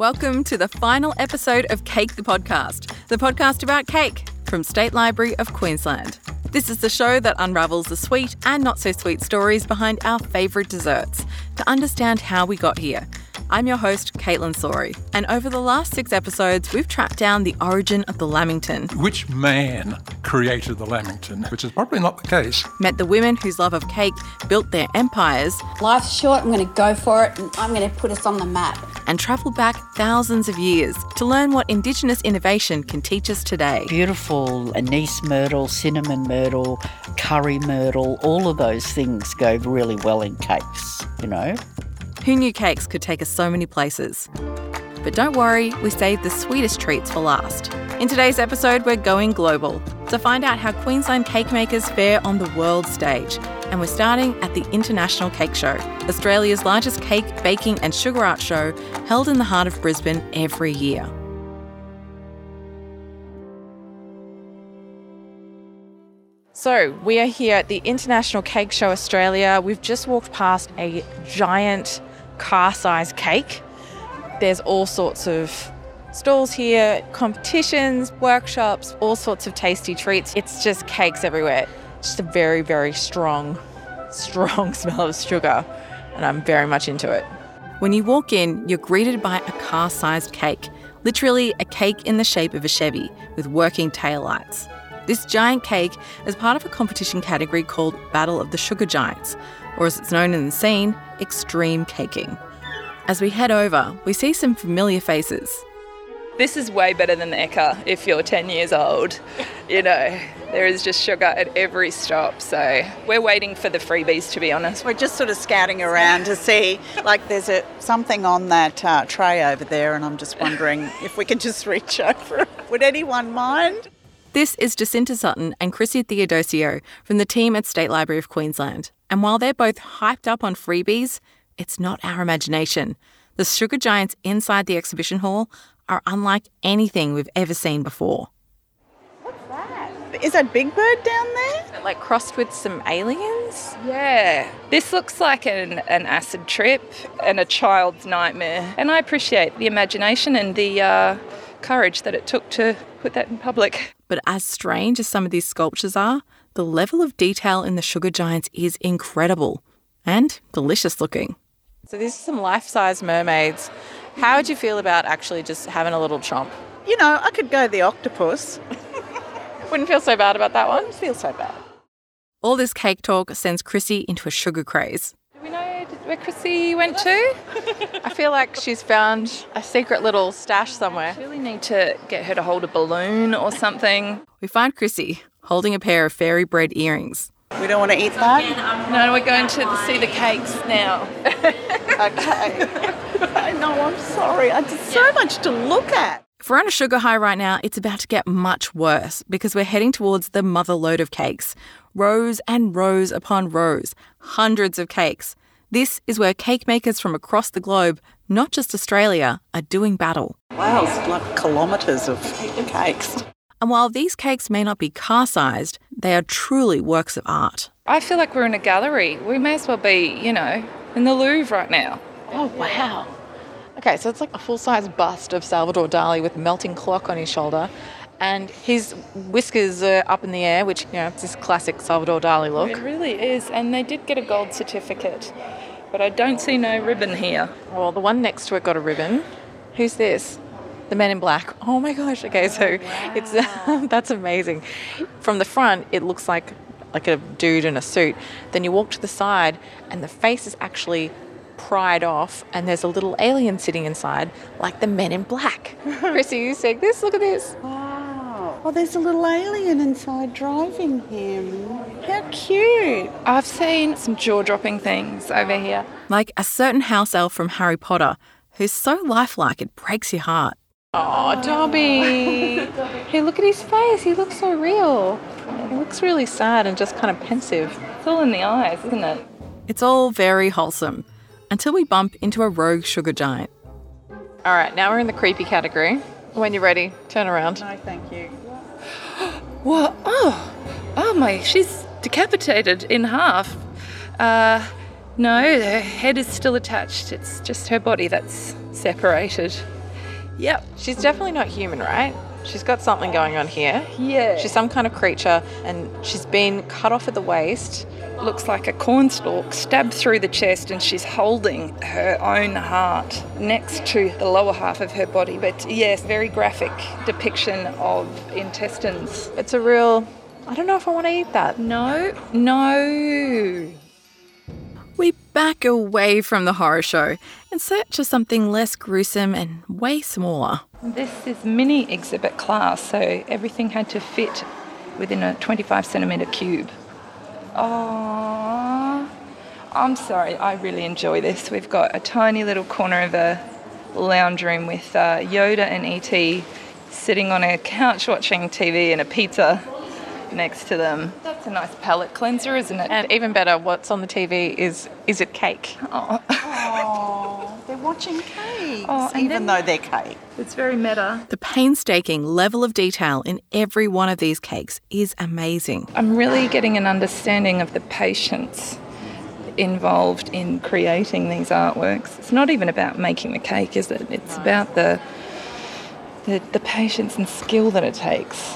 Welcome to the final episode of Cake the Podcast, the podcast about cake from State Library of Queensland. This is the show that unravels the sweet and not so sweet stories behind our favourite desserts to understand how we got here I'm your host, Caitlin Sori, and over the last six episodes, we've tracked down the origin of the Lamington. Which man created the Lamington? Which is probably not the case. Met the women whose love of cake built their empires. Life's short, I'm going to go for it, and I'm going to put us on the map. And travelled back thousands of years to learn what Indigenous innovation can teach us today. Beautiful anise myrtle, cinnamon myrtle, curry myrtle, all of those things go really well in cakes, you know. Who knew cakes could take us so many places? But don't worry, we saved the sweetest treats for last. In today's episode, we're going global to find out how Queensland cake makers fare on the world stage. And we're starting at the International Cake Show, Australia's largest cake, baking, and sugar art show held in the heart of Brisbane every year. So, we are here at the International Cake Show Australia. We've just walked past a giant car sized cake. There's all sorts of stalls here, competitions, workshops, all sorts of tasty treats. It's just cakes everywhere. Just a very, very strong, strong smell of sugar, and I'm very much into it. When you walk in, you're greeted by a car sized cake, literally a cake in the shape of a Chevy with working taillights. This giant cake is part of a competition category called Battle of the Sugar Giants, or as it's known in the scene, extreme caking. As we head over, we see some familiar faces. This is way better than the Ekka if you're 10 years old. You know, there is just sugar at every stop. So we're waiting for the freebies, to be honest. We're just sort of scouting around to see, like, there's a, something on that uh, tray over there, and I'm just wondering if we can just reach over. Would anyone mind? This is Jacinta Sutton and Chrissy Theodosio from the team at State Library of Queensland. And while they're both hyped up on freebies, it's not our imagination. The sugar giants inside the exhibition hall are unlike anything we've ever seen before. What's that? Is that Big Bird down there? Like crossed with some aliens? Yeah. This looks like an, an acid trip and a child's nightmare. And I appreciate the imagination and the uh, courage that it took to put that in public. But as strange as some of these sculptures are, the level of detail in the sugar giants is incredible and delicious looking. So these are some life-size mermaids. How would you feel about actually just having a little chomp? You know, I could go the octopus. Wouldn't feel so bad about that one. Wouldn't feel so bad. All this cake talk sends Chrissy into a sugar craze. Do we know where Chrissy went to? I feel like she's found a secret little stash somewhere. We really need to get her to hold a balloon or something. We find Chrissy holding a pair of fairy bread earrings. We don't want to eat that? No, we're going to see the cakes now. okay. I know, I'm sorry. There's so much to look at. If we're on a sugar high right now, it's about to get much worse because we're heading towards the mother load of cakes. Rows and rows upon rows, hundreds of cakes. This is where cake makers from across the globe, not just Australia, are doing battle. Wow, it's like kilometres of cakes. And while these cakes may not be car sized, they are truly works of art. I feel like we're in a gallery. We may as well be, you know, in the Louvre right now. Oh, wow. Okay, so it's like a full size bust of Salvador Dali with a melting clock on his shoulder. And his whiskers are up in the air, which, you know, it's this classic Salvador Dali look. It really is. And they did get a gold certificate, but I don't see no ribbon here. Well, the one next to it got a ribbon. Who's this? The Men in Black. Oh my gosh. Okay, so oh, wow. it's that's amazing. From the front, it looks like like a dude in a suit. Then you walk to the side, and the face is actually pried off, and there's a little alien sitting inside, like the Men in Black. Chrissy, you saying this? Look at this. Wow. Oh, there's a little alien inside driving him. How cute. I've seen some jaw dropping things over here. Like a certain house elf from Harry Potter who's so lifelike it breaks your heart. Oh, Dobby. hey, look at his face. He looks so real. He looks really sad and just kind of pensive. It's all in the eyes, isn't it? It's all very wholesome until we bump into a rogue sugar giant. All right, now we're in the creepy category. When you're ready, turn around. No, thank you. What? Oh, oh my, she's decapitated in half. Uh, no, her head is still attached. It's just her body that's separated. Yep. She's definitely not human, right? She's got something going on here. Yeah. She's some kind of creature and she's been cut off at the waist. looks like a cornstalk stabbed through the chest, and she's holding her own heart next to the lower half of her body. But yes, very graphic depiction of intestines. It's a real. I don't know if I want to eat that. No, no. We back away from the horror show in search of something less gruesome and way smaller. This is mini exhibit class, so everything had to fit within a 25 centimetre cube. Oh, I'm sorry, I really enjoy this. We've got a tiny little corner of a lounge room with uh, Yoda and E.T. sitting on a couch watching TV and a pizza next to them. That's a nice palate cleanser, isn't it? And even better, what's on the TV is is it cake? Oh, they're watching cakes, Oh, even then- though they're cake. it's very meta. The painstaking level of detail in every one of these cakes is amazing. I'm really getting an understanding of the patience involved in creating these artworks. It's not even about making the cake, is it? It's about the the, the patience and skill that it takes.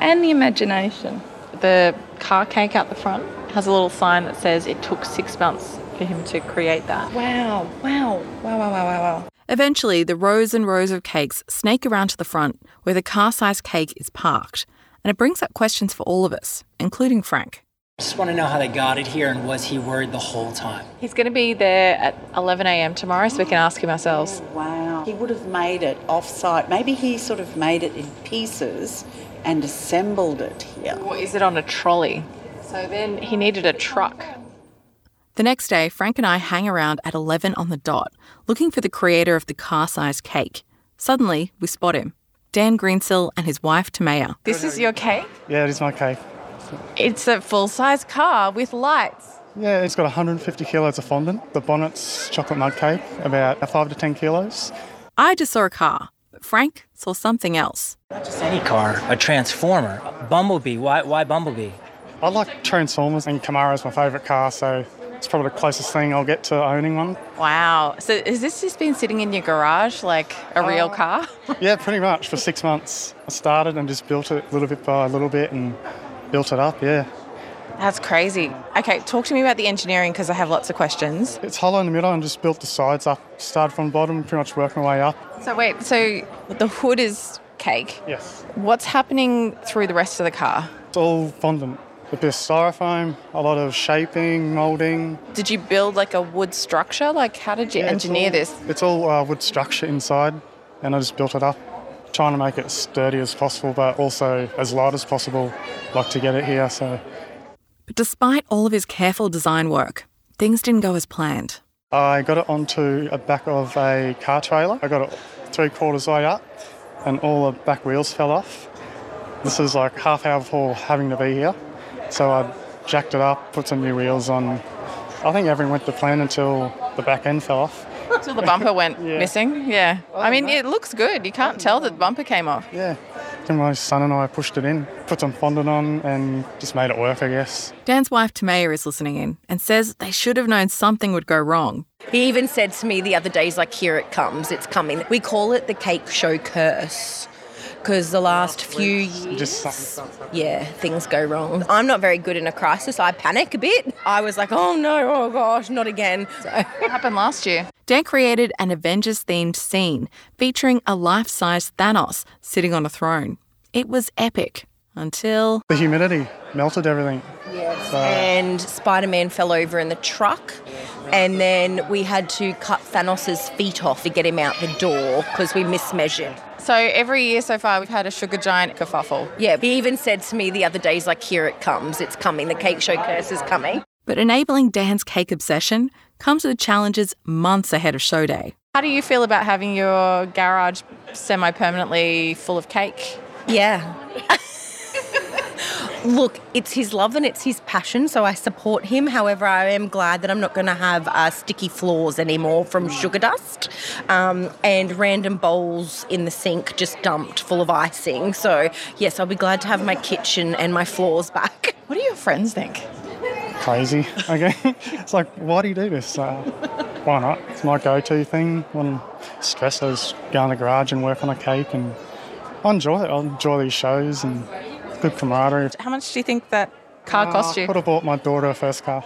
And the imagination. The car cake out the front has a little sign that says it took six months for him to create that. Wow, wow, wow, wow, wow, wow, wow. Eventually, the rows and rows of cakes snake around to the front where the car sized cake is parked, and it brings up questions for all of us, including Frank. Just want to know how they got it here and was he worried the whole time? He's going to be there at 11am tomorrow, so we can ask him ourselves. Oh, wow. He would have made it off site. Maybe he sort of made it in pieces and assembled it here. Or is it on a trolley? So then he needed a truck. The next day, Frank and I hang around at 11 on the dot, looking for the creator of the car sized cake. Suddenly, we spot him Dan Greensill and his wife, Tamaya. This is your cake? Yeah, it is my cake. It's a full size car with lights. Yeah, it's got 150 kilos of fondant. The bonnet's chocolate mud cake, about 5 to 10 kilos. I just saw a car, but Frank saw something else. Not just any car, a transformer. Bumblebee. Why, why Bumblebee? I like Transformers and Camaro's my favourite car, so it's probably the closest thing I'll get to owning one. Wow. So has this just been sitting in your garage like a real uh, car? Yeah, pretty much for six months. I started and just built it a little bit by a little bit and built it up, yeah. That's crazy. Okay, talk to me about the engineering because I have lots of questions. It's hollow in the middle and just built the sides up. Started from the bottom, pretty much worked my way up. So, wait, so the hood is cake. Yes. What's happening through the rest of the car? It's all fondant. A bit of styrofoam, a lot of shaping, moulding. Did you build like a wood structure? Like, how did you Yeah, it's engineer all- this? It's all uh, wood structure inside, and I just built it up, trying to make it as sturdy as possible, but also as light as possible, like to get it here. So But despite all of his careful design work, things didn't go as planned. I got it onto a back of a car trailer. I got it three quarters way up, and all the back wheels fell off. This is like half hour before having to be here, so I jacked it up, put some new wheels on. I think everything went to plan until the back end fell off. Until the bumper went Yeah. missing. Yeah. I mean, it looks good. You can't tell that the bumper came off. Yeah. Then my son and I pushed it in, put some fondant on, and just made it work, I guess. Dan's wife, Tamaya, is listening in and says they should have known something would go wrong. He even said to me the other day, he's like, here it comes, it's coming. We call it the cake show curse because the last few years, yeah, things go wrong. I'm not very good in a crisis. I panic a bit. I was like, oh no, oh gosh, not again. So What happened last year? Dan created an Avengers themed scene featuring a life size Thanos sitting on a throne. It was epic until. The humidity melted everything. Yes, and Spider Man fell over in the truck. And then we had to cut Thanos' feet off to get him out the door because we mismeasured. So every year so far, we've had a sugar giant kerfuffle. Yeah, he even said to me the other day, he's like, here it comes, it's coming, the cake show curse is coming. But enabling Dan's cake obsession comes with challenges months ahead of show day. How do you feel about having your garage semi permanently full of cake? Yeah. Look, it's his love and it's his passion, so I support him. However, I am glad that I'm not going to have uh, sticky floors anymore from sugar dust um, and random bowls in the sink just dumped full of icing. So, yes, I'll be glad to have my kitchen and my floors back. What do your friends think? Crazy. Okay. it's like, why do you do this? Uh, why not? It's my go to thing when stress. I go in the garage and work on a cake, and I enjoy it. I enjoy these shows and good camaraderie. How much do you think that car uh, cost you? I you? could have bought my daughter her first car.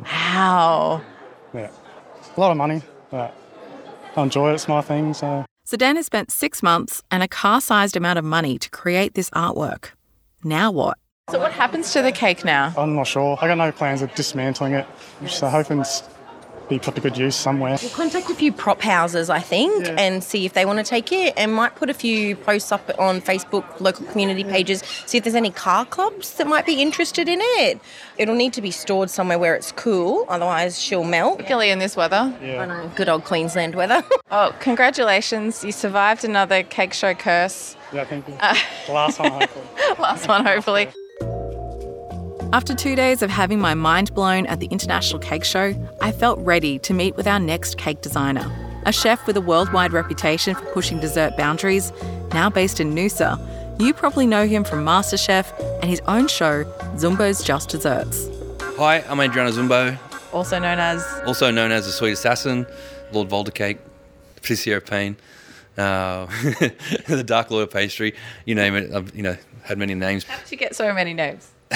Wow. Yeah, a lot of money, but I enjoy it. It's my thing, so. So Dan has spent six months and a car-sized amount of money to create this artwork. Now what? So what happens to the cake now? I'm not sure. I got no plans of dismantling it. So hoping it's be put to good use somewhere. We'll contact a few prop houses, I think, and see if they want to take it, and might put a few posts up on Facebook, local community pages, see if there's any car clubs that might be interested in it. It'll need to be stored somewhere where it's cool, otherwise she'll melt. Particularly in this weather. I know, good old Queensland weather. Oh, congratulations. You survived another cake show curse. Yeah, thank you. Uh, Last one, hopefully. Last one, hopefully. After two days of having my mind blown at the International Cake Show, I felt ready to meet with our next cake designer. A chef with a worldwide reputation for pushing dessert boundaries, now based in Noosa. You probably know him from MasterChef and his own show, Zumbo's Just Desserts. Hi, I'm Adriano Zumbo, Also known as also known as the Sweet Assassin, Lord Voldercake, Patricio Payne, uh, the Dark Lawyer Pastry, you name it. I've you know had many names. How did you get so many names?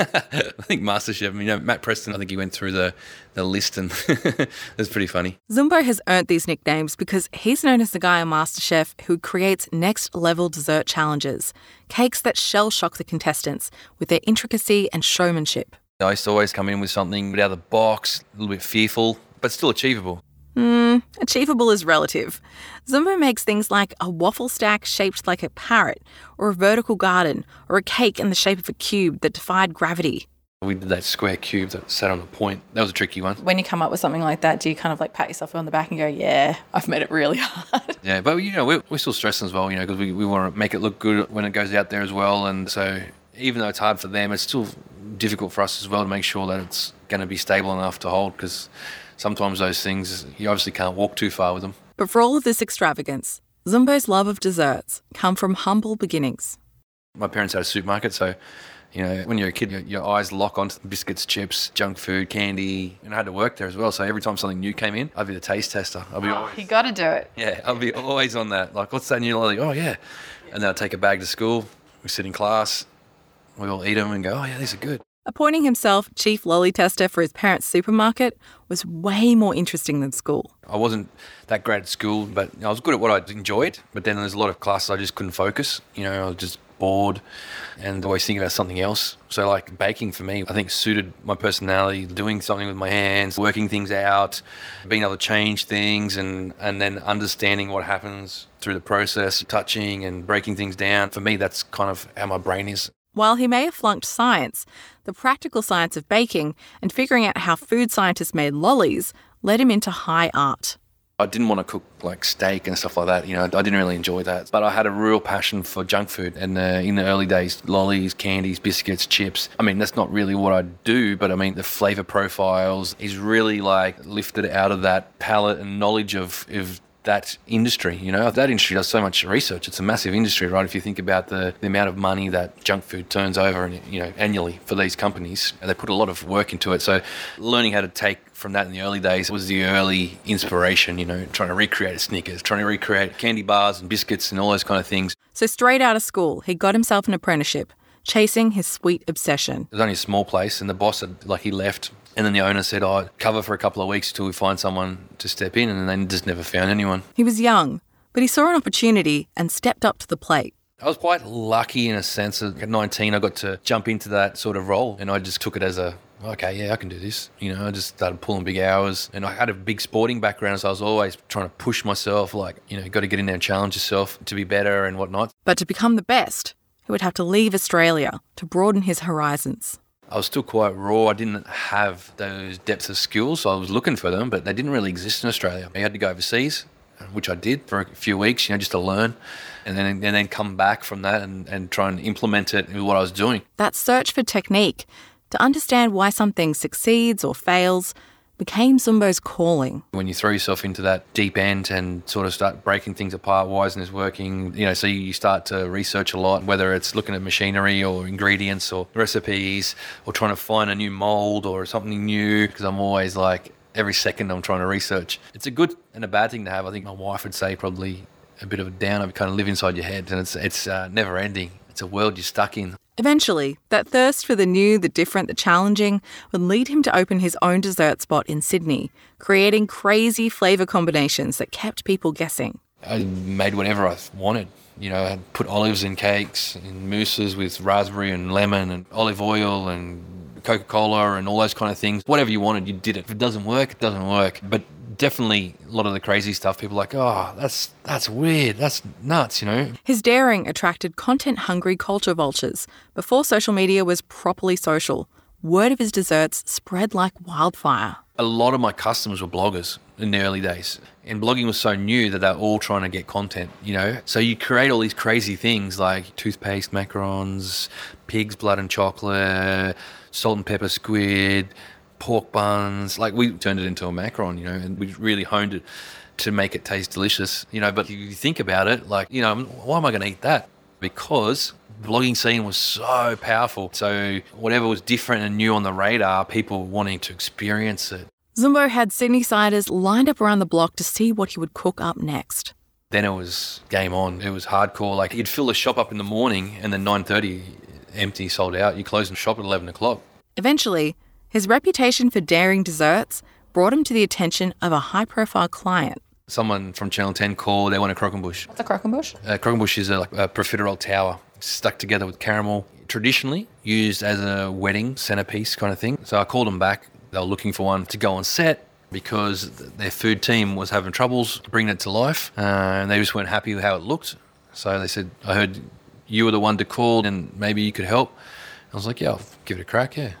I think MasterChef. You know, Matt Preston. I think he went through the the list, and it's pretty funny. Zumbo has earned these nicknames because he's known as the guy on MasterChef who creates next level dessert challenges, cakes that shell shock the contestants with their intricacy and showmanship. I used to always come in with something out of the box, a little bit fearful, but still achievable. Hmm, achievable is relative. Zumbo makes things like a waffle stack shaped like a parrot, or a vertical garden, or a cake in the shape of a cube that defied gravity. We did that square cube that sat on a point. That was a tricky one. When you come up with something like that, do you kind of like pat yourself on the back and go, yeah, I've made it really hard? Yeah, but you know we're, we're still stressing as well, you know, because we, we want to make it look good when it goes out there as well, and so even though it's hard for them, it's still difficult for us as well to make sure that it's going to be stable enough to hold because sometimes those things you obviously can't walk too far with them. But for all of this extravagance, Zumbo's love of desserts come from humble beginnings. My parents had a supermarket, so you know when you're a kid, your, your eyes lock onto biscuits, chips, junk food, candy, and I had to work there as well. So every time something new came in, I'd be the taste tester. I'd be oh, always, You got to do it. yeah, I'd be always on that. Like, what's that new lolly? Oh yeah, and then I'd take a bag to school. We sit in class, we all eat them and go, oh yeah, these are good. Appointing himself chief lolly tester for his parents' supermarket was way more interesting than school. I wasn't that great at school, but I was good at what I enjoyed. But then there's a lot of classes I just couldn't focus. You know, I was just bored and always thinking about something else. So, like baking for me, I think suited my personality, doing something with my hands, working things out, being able to change things, and, and then understanding what happens through the process, touching and breaking things down. For me, that's kind of how my brain is. While he may have flunked science, the practical science of baking and figuring out how food scientists made lollies led him into high art. I didn't want to cook like steak and stuff like that. You know, I didn't really enjoy that. But I had a real passion for junk food. And uh, in the early days, lollies, candies, biscuits, chips. I mean, that's not really what I do, but I mean, the flavor profiles is really like lifted out of that palette and knowledge of, of that industry. You know, that industry does so much research. It's a massive industry, right? If you think about the, the amount of money that junk food turns over, and you know, annually for these companies, and they put a lot of work into it. So, learning how to take from that in the early days was the early inspiration. You know, trying to recreate Snickers, trying to recreate candy bars and biscuits and all those kind of things. So, straight out of school, he got himself an apprenticeship, chasing his sweet obsession. It was only a small place, and the boss had like he left. And then the owner said, "Oh, cover for a couple of weeks till we find someone to step in," and then they just never found anyone. He was young, but he saw an opportunity and stepped up to the plate. I was quite lucky in a sense. At 19, I got to jump into that sort of role, and I just took it as a okay, yeah, I can do this. You know, I just started pulling big hours, and I had a big sporting background, so I was always trying to push myself. Like, you know, got to get in there and challenge yourself to be better and whatnot. But to become the best, he would have to leave Australia to broaden his horizons. I was still quite raw. I didn't have those depths of skills. So I was looking for them, but they didn't really exist in Australia. I had to go overseas, which I did for a few weeks, you know, just to learn, and then and then come back from that and, and try and implement it in what I was doing. That search for technique to understand why something succeeds or fails became Zumbo's calling. When you throw yourself into that deep end and sort of start breaking things apart, why isn't this working? You know, so you start to research a lot, whether it's looking at machinery or ingredients or recipes or trying to find a new mold or something new. Because I'm always like, every second I'm trying to research. It's a good and a bad thing to have. I think my wife would say probably a bit of a down. You kind of live inside your head, and it's it's uh, never ending. It's a world you're stuck in. Eventually, that thirst for the new, the different, the challenging would lead him to open his own dessert spot in Sydney, creating crazy flavour combinations that kept people guessing. I made whatever I wanted. You know, I put olives in cakes and mousses with raspberry and lemon and olive oil and Coca Cola and all those kind of things. Whatever you wanted, you did it. If it doesn't work, it doesn't work. But definitely a lot of the crazy stuff, people are like, oh, that's that's weird. That's nuts, you know? His daring attracted content hungry culture vultures before social media was properly social. Word of his desserts spread like wildfire. A lot of my customers were bloggers in the early days. And blogging was so new that they're all trying to get content, you know? So you create all these crazy things like toothpaste macarons, pig's blood and chocolate, salt and pepper squid, pork buns. Like we turned it into a macaron, you know, and we really honed it to make it taste delicious, you know. But if you think about it, like, you know, why am I going to eat that? Because the blogging scene was so powerful. So whatever was different and new on the radar, people were wanting to experience it. Zumbo had Sydney siders lined up around the block to see what he would cook up next. Then it was game on. It was hardcore. Like you'd fill the shop up in the morning and then 9.30 empty, sold out. You close the shop at 11 o'clock. Eventually, his reputation for daring desserts brought him to the attention of a high profile client. Someone from Channel 10 called, they want a croquembouche. What's a croquembouche? A croquembouche is a, like a profiterole tower stuck together with caramel, traditionally used as a wedding centerpiece kind of thing. So I called them back. They were looking for one to go on set because their food team was having troubles bringing it to life uh, and they just weren't happy with how it looked. So they said, I heard you were the one to call and maybe you could help. I was like, yeah, I'll give it a crack, yeah.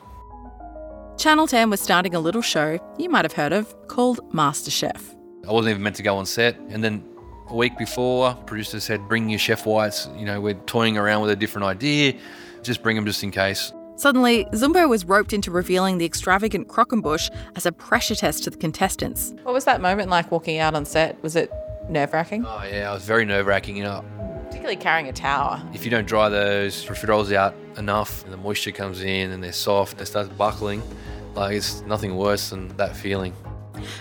Channel 10 was starting a little show you might have heard of called MasterChef. I wasn't even meant to go on set. And then a week before, producer said, bring your chef whites. You know, we're toying around with a different idea. Just bring them just in case. Suddenly, Zumbo was roped into revealing the extravagant croquembouche as a pressure test to the contestants. What was that moment like walking out on set? Was it nerve wracking? Oh, yeah, it was very nerve wracking. You know, Particularly carrying a tower. if you don't dry those profiteroles out enough and the moisture comes in and they're soft, they start buckling. Like, it's nothing worse than that feeling.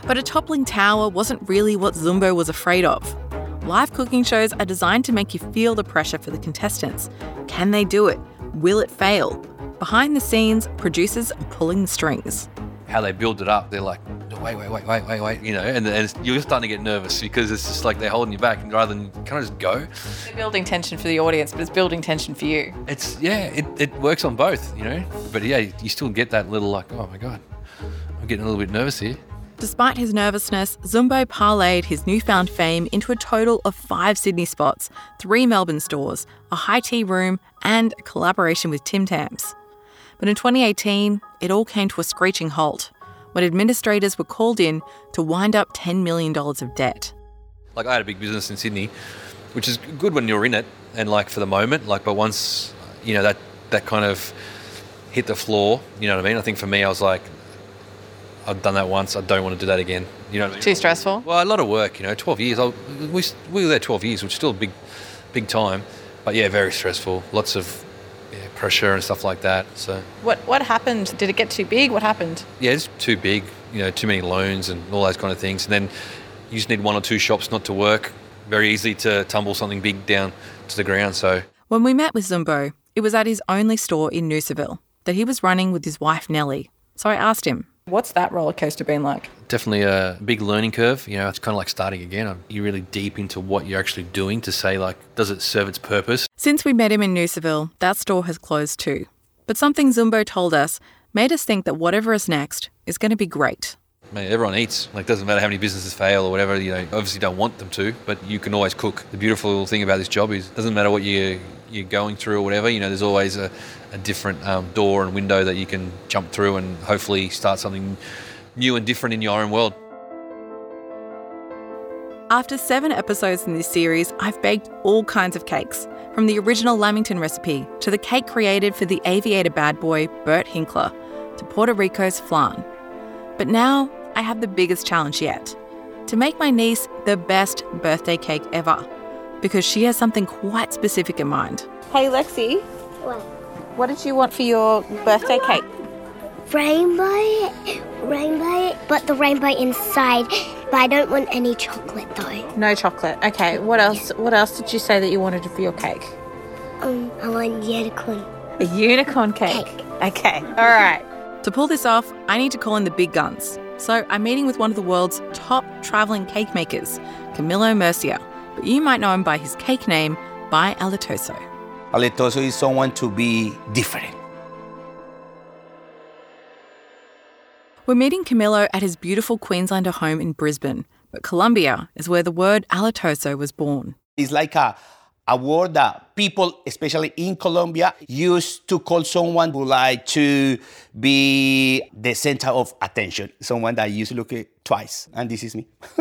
But a toppling tower wasn't really what Zumbo was afraid of. Live cooking shows are designed to make you feel the pressure for the contestants. Can they do it? Will it fail? Behind the scenes, producers are pulling the strings. How they build it up, they're like, wait, wait, wait, wait, wait, wait, you know, and, and you're starting to get nervous because it's just like they're holding you back, and rather than can I just go? They're building tension for the audience, but it's building tension for you. It's yeah, it, it works on both, you know. But yeah, you still get that little like, oh my god, I'm getting a little bit nervous here. Despite his nervousness, Zumbo parlayed his newfound fame into a total of five Sydney spots, three Melbourne stores, a high tea room, and a collaboration with Tim Tams. But in 2018, it all came to a screeching halt when administrators were called in to wind up $10 million of debt. Like I had a big business in Sydney, which is good when you're in it and like for the moment. Like, but once you know that that kind of hit the floor, you know what I mean. I think for me, I was like, I've done that once. I don't want to do that again. You know what I mean? Too stressful? Well, a lot of work. You know, 12 years. I, we we were there 12 years, which is still a big, big time. But yeah, very stressful. Lots of yeah, pressure and stuff like that. So What what happened? Did it get too big? What happened? yeah, it's too big. You know, too many loans and all those kind of things. And then you just need one or two shops not to work. Very easy to tumble something big down to the ground. So When we met with Zumbo, it was at his only store in Noosaville that he was running with his wife Nellie. So I asked him, What's that roller coaster been like? definitely a big learning curve. You know, it's kind of like starting again. Um, you're really deep into what you're actually doing to say like, does it serve its purpose? Since we met him in Noosaville, that store has closed too. But something Zumbo told us made us think that whatever is next is going to be great. Mate, everyone eats. Like, doesn't matter how many businesses fail or whatever. You know, obviously don't want them to, but you can always cook. The beautiful thing about this job is, doesn't matter what you you're going through or whatever. You know, there's always a, a different um, door and window that you can jump through and hopefully start something new and different in your own world. After seven episodes in this series, I've baked all kinds of cakes, from the original Lamington recipe to the cake created for the aviator bad boy Bert Hinkler to Puerto Rico's flan. But now I have the biggest challenge yet to make my niece the best birthday cake ever, because she has something quite specific in mind. Hey Lexi, What? what did you want for your birthday cake? rainbow, rainbow, but the rainbow inside. But I don't want any chocolate though. No chocolate. Okay. What else? What else did you say that you wanted for your cake? Um, I want unicorn. A unicorn cake. Okay. All right. To pull this off, I need to call in the big guns. So I'm meeting with one of the world's top travelling cake makers, Camilo Murcia. But you might know him by his cake name, By Aletoso. Aletoso is someone to be different. We're meeting Camilo at his beautiful Queenslander home in Brisbane, but Colombia is where the word aletoso was born. It's like a, a word that people, especially in Colombia, use to call someone who like to be the center of attention. Someone that you used to look at twice, and this is me.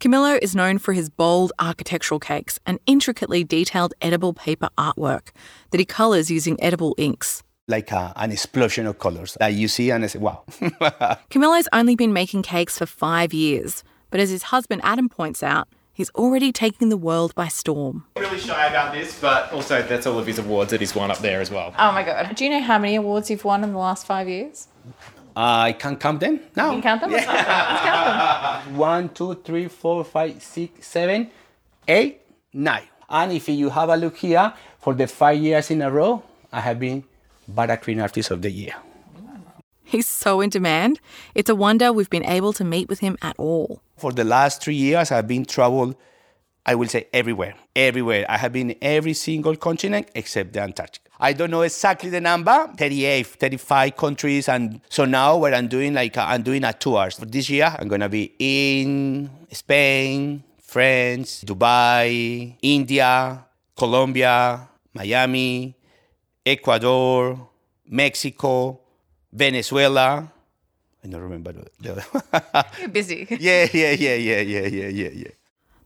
Camilo is known for his bold architectural cakes and intricately detailed edible paper artwork that he colours using edible inks. Like a, an explosion of colors that you see, and I say, wow. Camilo's only been making cakes for five years, but as his husband Adam points out, he's already taking the world by storm. Really shy about this, but also that's all of his awards that he's won up there as well. Oh my god. Do you know how many awards you've won in the last five years? Uh, I can count them now. You can count them? Let's not count. Let's count them. One, two, three, four, five, six, seven, eight, nine. And if you have a look here, for the five years in a row, I have been Buttercream Artist of the Year. He's so in demand. It's a wonder we've been able to meet with him at all. For the last three years, I've been traveled, I will say everywhere, everywhere. I have been every single continent except the Antarctic. I don't know exactly the number, 38, 35 countries. And so now what I'm doing, like uh, I'm doing a tour. For this year, I'm gonna be in Spain, France, Dubai, India, Colombia, Miami, Ecuador, Mexico, Venezuela. I don't remember the, the You're busy. yeah, yeah, yeah, yeah, yeah, yeah, yeah, yeah.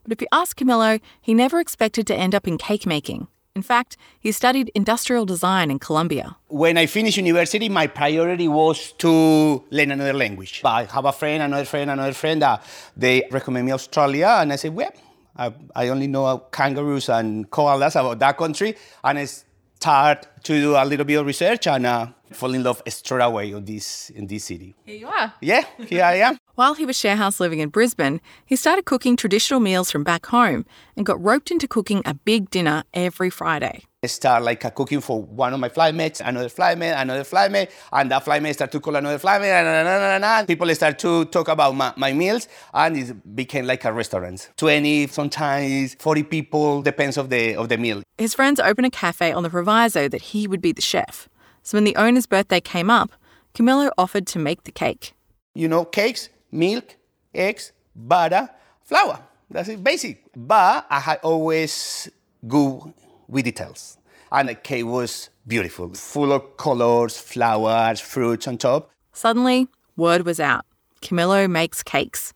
But if you ask Camilo, he never expected to end up in cake making. In fact, he studied industrial design in Colombia. When I finished university, my priority was to learn another language. I have a friend, another friend, another friend that they recommend me Australia, and I said, well, I, I only know kangaroos and koalas about that country, and I start to do a little bit of research and uh, fall in love straight away on this in this city. Here you are. Yeah, here I am. While he was sharehouse living in Brisbane, he started cooking traditional meals from back home and got roped into cooking a big dinner every Friday. I start like uh, cooking for one of my flatmates, another flatmate, another flatmate, and that flatmate start to call another flatmate, and, and, and, and, and people start to talk about my, my meals, and it became like a restaurant. 20, sometimes 40 people, depends of the of the meal. His friends opened a cafe on the proviso that he would be the chef. So when the owner's birthday came up, Camilo offered to make the cake. You know, cakes, milk, eggs, butter, flour. That's it, basic. But I had always go with details. And the cake was beautiful, full of colors, flowers, fruits on top. Suddenly, word was out. Camilo makes cakes.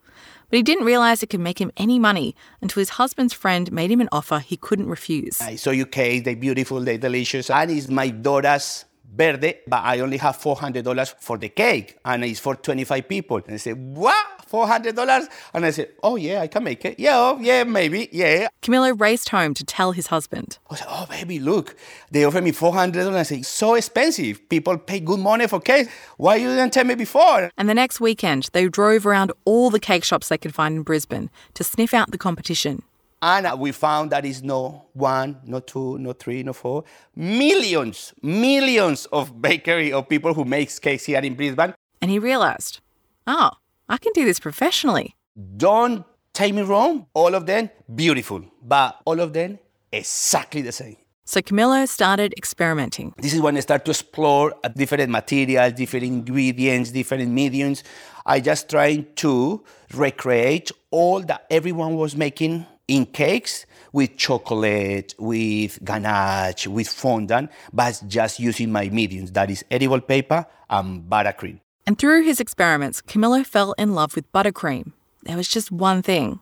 But he didn't realize it could make him any money until his husband's friend made him an offer he couldn't refuse. I saw your cake, they're beautiful, they're delicious. And it's my daughter's birthday, but I only have $400 for the cake, and it's for 25 people. And I said, what? $400? And I said, oh, yeah, I can make it. Yeah, oh, yeah, maybe, yeah. Camilo raced home to tell his husband. I said, oh, baby, look, they offered me $400. I said, so expensive. People pay good money for cake. Why you didn't tell me before? And the next weekend, they drove around all the cake shops they could find in Brisbane to sniff out the competition. And we found that is no one, no two, no three, no four, millions, millions of bakery of people who makes cakes here in Brisbane. And he realized, oh, I can do this professionally. Don't take me wrong, all of them beautiful, but all of them exactly the same. So Camilo started experimenting. This is when I start to explore different materials, different ingredients, different mediums. I just trying to recreate all that everyone was making in cakes with chocolate, with ganache, with fondant, but just using my mediums, that is edible paper and buttercream. And through his experiments, Camilo fell in love with buttercream. There was just one thing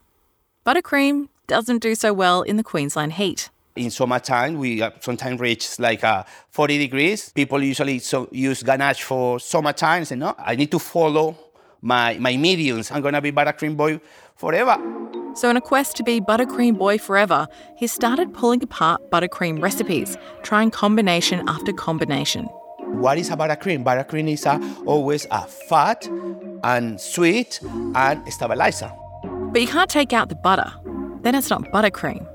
buttercream doesn't do so well in the Queensland heat. In summertime, we sometimes reach like uh, 40 degrees. People usually so use ganache for summertime. Say, no, I need to follow my, my mediums. I'm going to be buttercream boy forever. So, in a quest to be buttercream boy forever, he started pulling apart buttercream recipes, trying combination after combination. What is a buttercream? Buttercream is a, always a fat and sweet and stabilizer. But you can't take out the butter. Then it's not buttercream.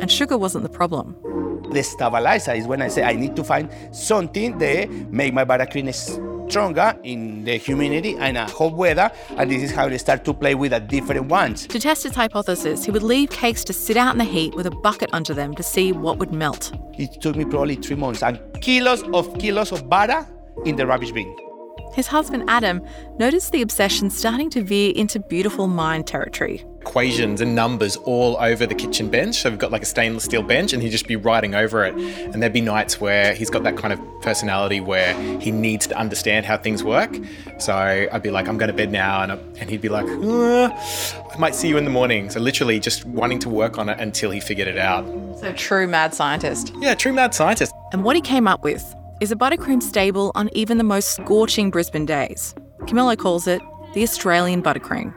And sugar wasn't the problem. The stabilizer is when I say I need to find something that make my buttercream stronger in the humidity and a hot weather, and this is how they start to play with the different ones. To test his hypothesis, he would leave cakes to sit out in the heat with a bucket under them to see what would melt. It took me probably three months and kilos of kilos of butter in the rubbish bin. His husband Adam noticed the obsession starting to veer into beautiful mind territory. Equations and numbers all over the kitchen bench. So we've got like a stainless steel bench and he'd just be writing over it. And there'd be nights where he's got that kind of personality where he needs to understand how things work. So I'd be like, I'm going to bed now. And, I, and he'd be like, uh, I might see you in the morning. So literally just wanting to work on it until he figured it out. So, true mad scientist. Yeah, true mad scientist. And what he came up with is a buttercream stable on even the most scorching Brisbane days. Camilo calls it the Australian buttercream.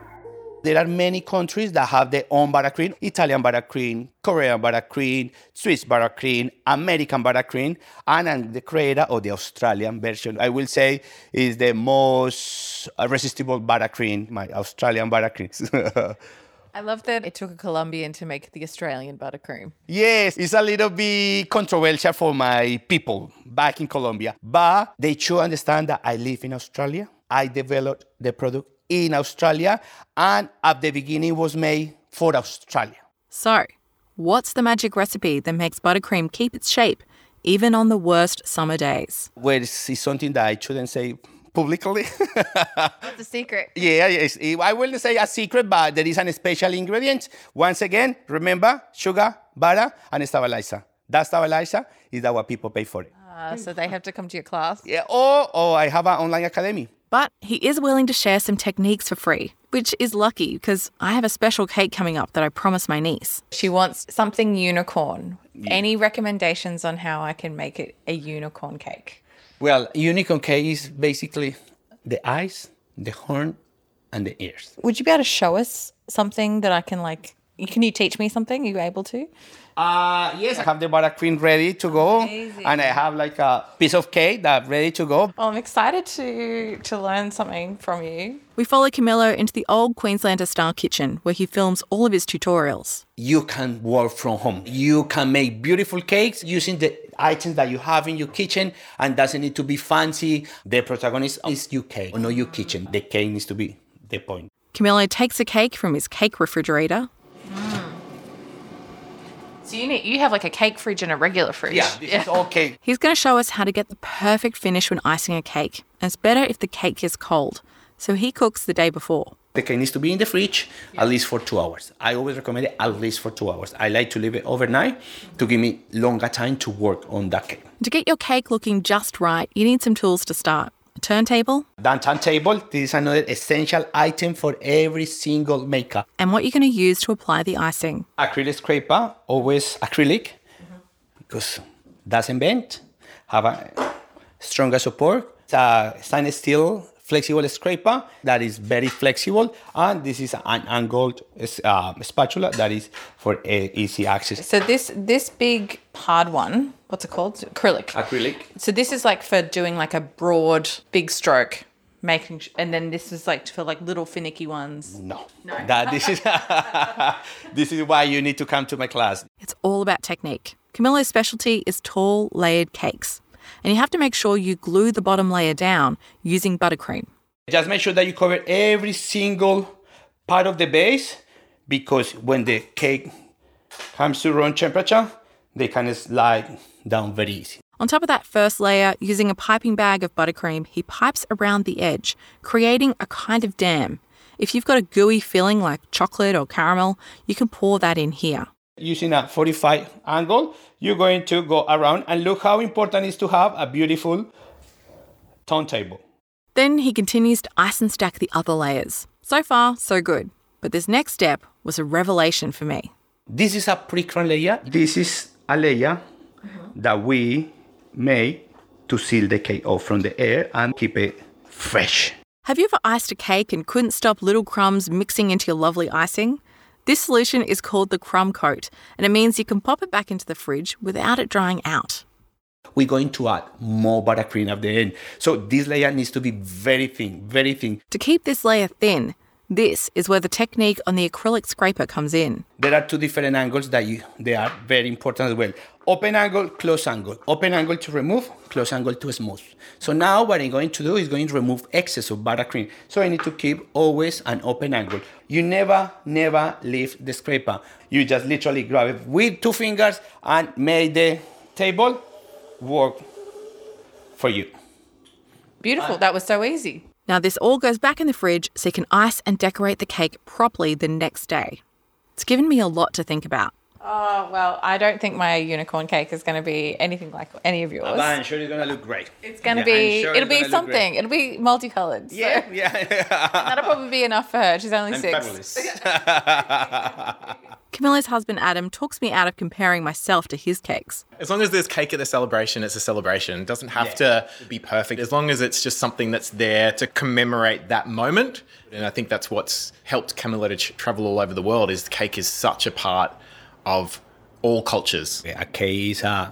There are many countries that have their own buttercream Italian buttercream, Korean buttercream, Swiss buttercream, American buttercream, and the creator of the Australian version. I will say is the most uh, resistible buttercream, my Australian buttercream. I love that it took a Colombian to make the Australian buttercream. Yes, it's a little bit controversial for my people back in Colombia, but they should understand that I live in Australia. I developed the product in Australia, and at the beginning was made for Australia. So, what's the magic recipe that makes buttercream keep its shape even on the worst summer days? Well, it's something that I shouldn't say publicly. What's a secret? Yeah, yes. I wouldn't say a secret, but there is a special ingredient. Once again, remember sugar, butter, and stabilizer. That stabilizer is that what people pay for it. Uh, so they have to come to your class? Yeah, or, or I have an online academy. But he is willing to share some techniques for free, which is lucky because I have a special cake coming up that I promised my niece. She wants something unicorn. Any recommendations on how I can make it a unicorn cake? Well, unicorn cake is basically the eyes, the horn, and the ears. Would you be able to show us something that I can like? Can you teach me something? Are you able to? Uh, yes, I have the buttercream ready to go, Amazing. and I have like a piece of cake that ready to go. Well, I'm excited to to learn something from you. We follow Camilo into the old Queenslander style kitchen where he films all of his tutorials. You can work from home. You can make beautiful cakes using the items that you have in your kitchen and doesn't need to be fancy. The protagonist is your cake, or not your kitchen. The cake needs to be the point. Camilo takes a cake from his cake refrigerator. So you need you have like a cake fridge and a regular fridge. Yeah, this is all cake. He's going to show us how to get the perfect finish when icing a cake. And it's better if the cake is cold. So he cooks the day before. The cake needs to be in the fridge at least for two hours. I always recommend it at least for two hours. I like to leave it overnight to give me longer time to work on that cake. To get your cake looking just right, you need some tools to start. Turntable, That turntable, this is another essential item for every single maker. and what you're going to use to apply the icing. Acrylic scraper, always acrylic, because doesn't bend, have a stronger support. It's a stainless steel flexible scraper that is very flexible, and this is an angled uh, spatula that is for uh, easy access. So this this big hard one, what's it called? Acrylic. Acrylic. So this is like for doing like a broad big stroke, making sh- and then this is like for like little finicky ones. No. That this is this is why you need to come to my class. It's all about technique. Camilo's specialty is tall, layered cakes. And you have to make sure you glue the bottom layer down using buttercream. Just make sure that you cover every single part of the base because when the cake comes to room temperature, they can slide down very easy. On top of that first layer, using a piping bag of buttercream, he pipes around the edge, creating a kind of dam. If you've got a gooey filling like chocolate or caramel, you can pour that in here. Using a 45 angle, you're going to go around and look how important it is to have a beautiful turntable. Then he continues to ice and stack the other layers. So far, so good. But this next step was a revelation for me. This is a pre-crown layer. This is a layer mm-hmm. that we make to seal the cake off from the air and keep it fresh. Have you ever iced a cake and couldn't stop little crumbs mixing into your lovely icing? This solution is called the crumb coat, and it means you can pop it back into the fridge without it drying out. we're going to add more buttercream at the end. So this layer needs to be very thin, very thin. To keep this layer thin, this is where the technique on the acrylic scraper comes in. There are two different angles that you, they are very important as well. Open angle, close angle. Open angle to remove, close angle to smooth. So now what I'm going to do is going to remove excess of buttercream. So I need to keep always an open angle. You never, never leave the scraper. You just literally grab it with two fingers and make the table work for you. Beautiful. Ah. That was so easy. Now, this all goes back in the fridge so you can ice and decorate the cake properly the next day. It's given me a lot to think about. Oh, well, I don't think my unicorn cake is going to be anything like any of yours. But I'm sure it's gonna look great. It's going to Yeah, be, sure it'll be gonna look great. something. It'll be multicolored. So Yeah, yeah. that'll probably be enough for her. She's only I'm six. fabulous. Camilo's husband Adam talks me out of comparing myself to his cakes. As long as there's cake at the celebration, it's a celebration. It doesn't have to be perfect. As long as it's just something that's there to commemorate that moment. And I think that's what's helped Camilla to ch- travel all over the world is cake is such a part of all cultures. A cake is uh,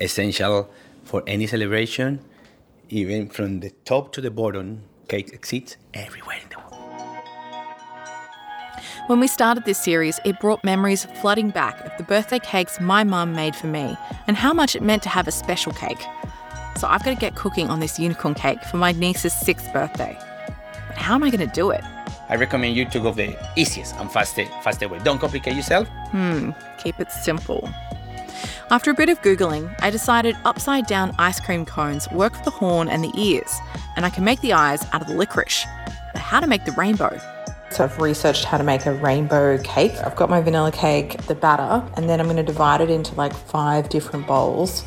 essential for any celebration, even from the top to the bottom. Cake exists everywhere in the world. When we started this series, it brought memories flooding back of the birthday cakes my mum made for me and how much it meant to have a special cake. So I've got to get cooking on this unicorn cake for my niece's sixth birthday. But how am I going to do it? I recommend you to go the easiest and fastest, fastest way. Don't complicate yourself. Hmm, keep it simple. After a bit of Googling, I decided upside down ice cream cones work for the horn and the ears, and I can make the eyes out of the licorice. But how to make the rainbow? So I've researched how to make a rainbow cake. I've got my vanilla cake, the batter, and then I'm going to divide it into like five different bowls,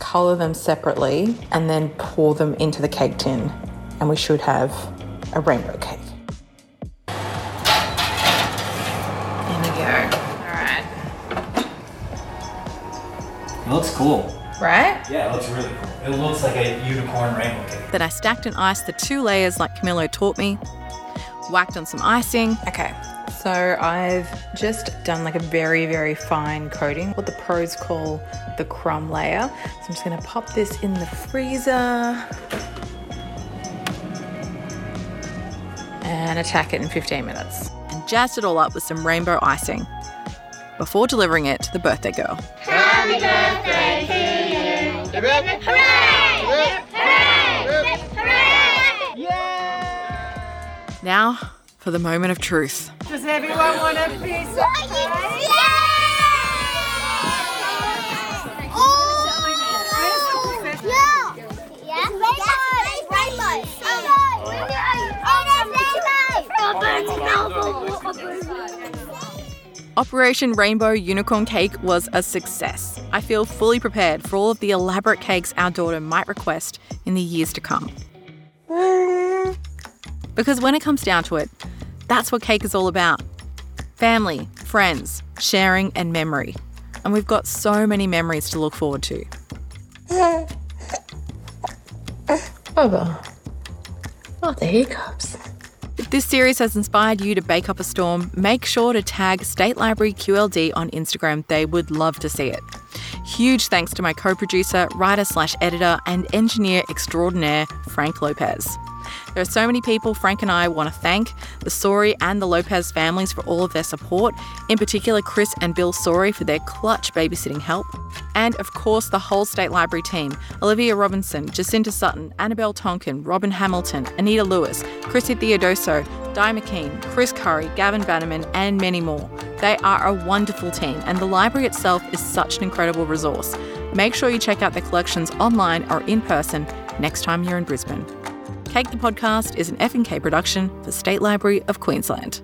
color them separately, and then pour them into the cake tin. And we should have a rainbow cake. There we go. All right. It looks cool. Right? Yeah, it looks really cool. It looks like a unicorn rainbow cake. Then I stacked and iced the two layers like Camilo taught me, whacked on some icing. Okay, so I've just done like a very, very fine coating, what the pros call the crumb layer. So I'm just gonna pop this in the freezer and attack it in 15 minutes. and jazzed it all up with some rainbow icing before delivering it to the birthday girl. Happy birthday to you. Hooray! Hooray! Now for the moment of truth. Does everyone want a piece of Oh, yeah. Yeah. Rainbow. Oh, there's rainbow. Operation Rainbow Unicorn Cake was a success. I feel fully prepared for all of the elaborate cakes our daughter might request in the years to come. Mm. Because when it comes down to it, that's what cake is all about family, friends, sharing, and memory. And we've got so many memories to look forward to. Bubba. Oh, the hiccups. If this series has inspired you to bake up a storm, make sure to tag State Library QLD on Instagram. They would love to see it. Huge thanks to my co producer, writer slash editor, and engineer extraordinaire, Frank Lopez. There are so many people Frank and I want to thank the Sori and the Lopez families for all of their support, in particular Chris and Bill Sori for their clutch babysitting help, and of course the whole State Library team Olivia Robinson, Jacinta Sutton, Annabelle Tonkin, Robin Hamilton, Anita Lewis, Chrissy Theodoso, Di McKean, Chris Curry, Gavin Bannerman, and many more. They are a wonderful team, and the library itself is such an incredible resource. Make sure you check out their collections online or in person next time you're in Brisbane. Cake the Podcast is an F&K production for State Library of Queensland.